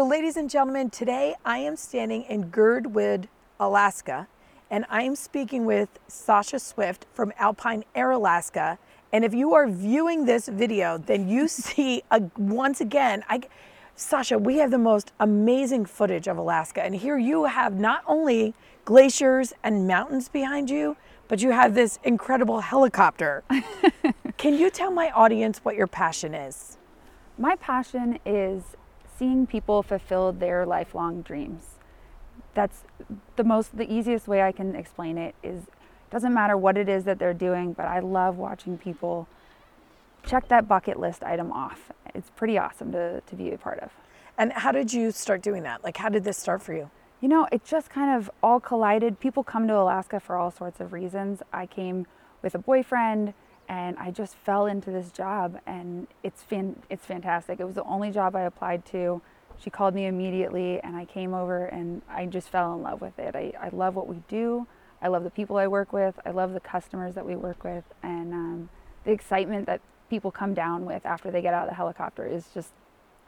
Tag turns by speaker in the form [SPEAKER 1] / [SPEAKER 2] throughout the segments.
[SPEAKER 1] So, ladies and gentlemen, today I am standing in Girdwood, Alaska, and I am speaking with Sasha Swift from Alpine Air Alaska. And if you are viewing this video, then you see a, once again, I, Sasha, we have the most amazing footage of Alaska. And here you have not only glaciers and mountains behind you, but you have this incredible helicopter. Can you tell my audience what your passion is?
[SPEAKER 2] My passion is seeing people fulfill their lifelong dreams. That's the most the easiest way I can explain it is doesn't matter what it is that they're doing, but I love watching people check that bucket list item off. It's pretty awesome to, to be a part of.
[SPEAKER 1] And how did you start doing that? Like, how did this start for you?
[SPEAKER 2] You know, it just kind of all collided. People come to Alaska for all sorts of reasons. I came with a boyfriend and I just fell into this job and it's fan- it's fantastic. It was the only job I applied to. She called me immediately and I came over and I just fell in love with it. I, I love what we do. I love the people I work with. I love the customers that we work with and um, the excitement that people come down with after they get out of the helicopter is just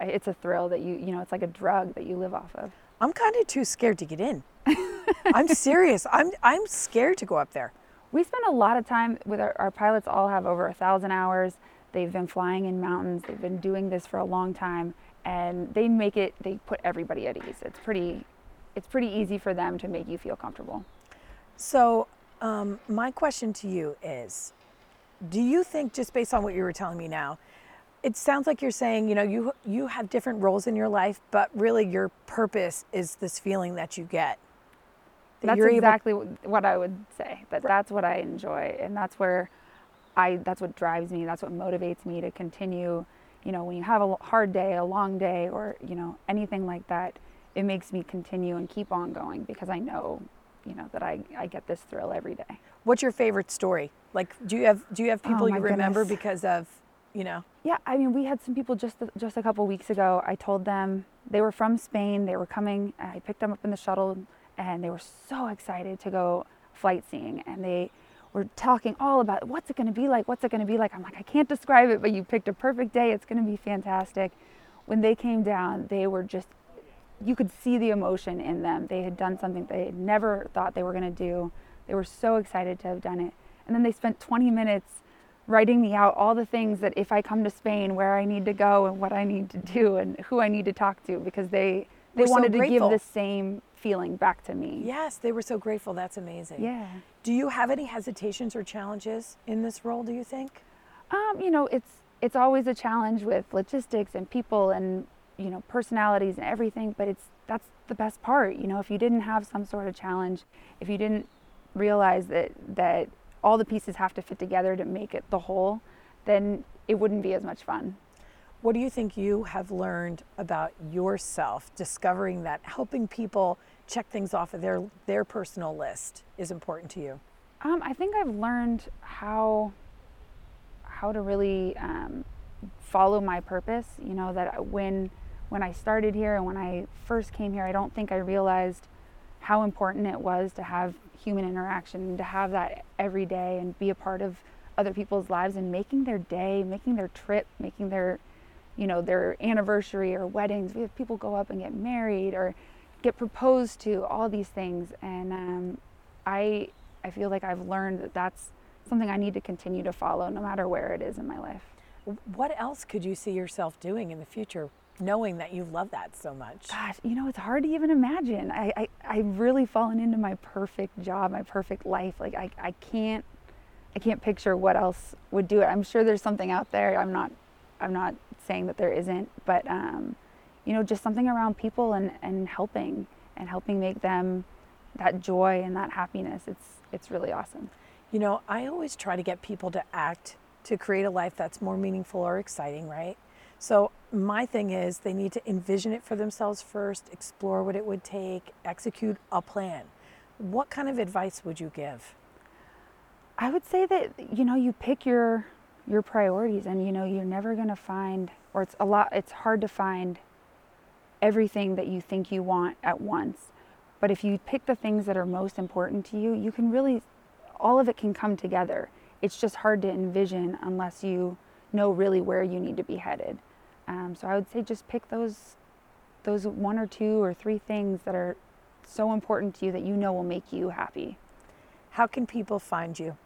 [SPEAKER 2] it's a thrill that you you know it's like a drug that you live off of.
[SPEAKER 1] I'm kind of too scared to get in. I'm serious. I'm I'm scared to go up there.
[SPEAKER 2] We spend a lot of time with our, our pilots. All have over a thousand hours. They've been flying in mountains. They've been doing this for a long time, and they make it. They put everybody at ease. It's pretty, it's pretty easy for them to make you feel comfortable.
[SPEAKER 1] So, um, my question to you is, do you think just based on what you were telling me now, it sounds like you're saying, you know, you you have different roles in your life, but really your purpose is this feeling that you get. That
[SPEAKER 2] That's
[SPEAKER 1] you're able-
[SPEAKER 2] exactly wh- what I would say. That that's what I enjoy, and that's where I. That's what drives me. That's what motivates me to continue. You know, when you have a hard day, a long day, or you know anything like that, it makes me continue and keep on going because I know, you know, that I I get this thrill every day.
[SPEAKER 1] What's your favorite story? Like, do you have do you have oh people
[SPEAKER 2] Oh,
[SPEAKER 1] you remember
[SPEAKER 2] goodness.
[SPEAKER 1] because of, you know?
[SPEAKER 2] Yeah, I mean, we had some people just just a couple weeks ago. I told them they were from Spain. They were coming. I picked them up in the shuttle, and they were so excited to go flight seeing. And they were talking all about what's it going to be like. What's it going to be like? I'm like, I can't describe it, but you picked a perfect day. It's going to be fantastic. When they came down, they were just you could see the emotion in them. They had done something they had never thought they were going to do. They were so excited to have done it. And then they spent 20 minutes writing me out all the things that if I come to Spain, where I need to go and what I need to do and who I need to talk to because they they
[SPEAKER 1] We're so
[SPEAKER 2] wanted to give the same feeling back to me.
[SPEAKER 1] Yes, they were so grateful. That's amazing.
[SPEAKER 2] Yeah.
[SPEAKER 1] Do you have any hesitations or challenges in this role? Do you think?
[SPEAKER 2] Um, you know, it's it's always a challenge with logistics and people and you know personalities and everything, but it's that's the best part. You know, if you didn't have some sort of challenge, if you didn't realize that that all the pieces have to fit together to make it the whole, then it wouldn't be as much fun.
[SPEAKER 1] What do you think you have learned about yourself, discovering that helping people check things off of their their personal list is important to you?
[SPEAKER 2] Um, I think I've learned how how to really um, follow my purpose. You know that when when I started here and when I first came here, I don't think I realized how important it was to have human interaction to have that every day and be a part of other people's lives and making their day, making their trip, making their you know their anniversary or weddings. We have people go up and get married or get proposed to, all these things, and um, I I feel like I've learned that that's something I need to continue to follow no matter where it is in my life.
[SPEAKER 1] What else could you see yourself doing in the future, knowing that you love that so much?
[SPEAKER 2] Gosh, you know, it's hard to even imagine. I, I, I've really fallen into my perfect job, my perfect life. Like I, I can't I can't picture what else would do it. I'm sure there's something out there. I'm not I'm not saying that there isn't, but um, you know, just something around people and, and helping and helping make them that joy and that happiness. It's it's really awesome.
[SPEAKER 1] You know, I always try to get people to act to create a life that's more meaningful or exciting, right? So, my thing is they need to envision it for themselves first, explore what it would take, execute a plan. What kind of advice would you give?
[SPEAKER 2] I would say that you know you pick your your priorities and you know you're never going to find or it's a lot it's hard to find everything that you think you want at once. But if you pick the things that are most important to you, you can really all of it can come together. It's just hard to envision unless you know really where you need to be headed. Um, so I would say just pick those those one or two or three things that are so important to you that you know will make you happy.
[SPEAKER 1] How can people find you?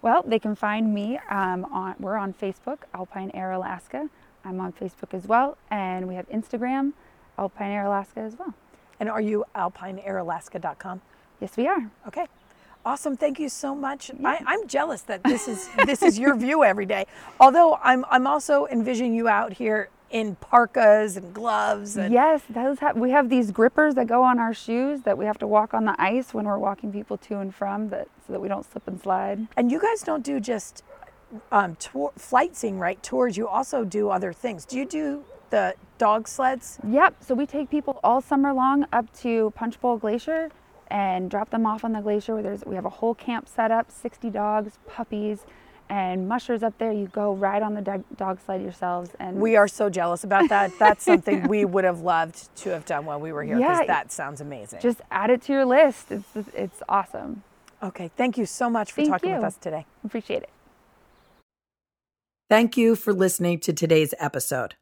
[SPEAKER 2] Well, they can find me um, on. We're on Facebook, Alpine Air Alaska. I'm on Facebook as well, and we have Instagram, Alpine Air Alaska as well.
[SPEAKER 1] And are you alpineairalaska.com?
[SPEAKER 2] Yes, we are.
[SPEAKER 1] Okay. Awesome. Thank you so much. I, I'm jealous that this is this is your view every day. Although I'm I'm also envisioning you out here in parkas and gloves and
[SPEAKER 2] Yes, those have, we have these grippers that go on our shoes that we have to walk on the ice when we're walking people to and from, that so that we don't slip and slide.
[SPEAKER 1] and you guys don't do just um, tour, flight seeing right tours. You also do other things. Do you do the dog sleds?
[SPEAKER 2] Yep. So we take people all summer long up to Punch Bowl Glacier and drop them off on the glacier. Where there's we have a whole camp set up, 60 dogs, puppies, and mushers up there. You go ride on the dog, dog sled yourselves, and
[SPEAKER 1] We are so jealous about that. That's something we would have loved to have done while we were here because
[SPEAKER 2] Yeah.
[SPEAKER 1] that sounds amazing.
[SPEAKER 2] just add it to your list. It's it's awesome.
[SPEAKER 1] okay, thank you so much for
[SPEAKER 2] Thank
[SPEAKER 1] talking with us today.
[SPEAKER 2] Appreciate it.
[SPEAKER 1] Thank you for listening to today's episode.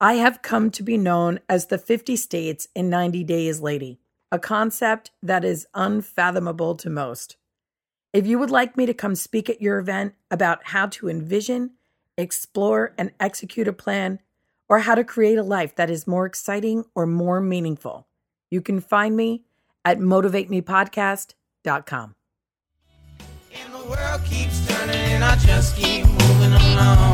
[SPEAKER 1] I have come to be known as the 50 States in 90 Days Lady, a concept that is unfathomable to most. If you would like me to come speak at your event about how to envision, explore, and execute a plan, or how to create a life that is more exciting or more meaningful, you can find me at motivatemepodcast.com.
[SPEAKER 3] And the world keeps turning and I just keep moving along.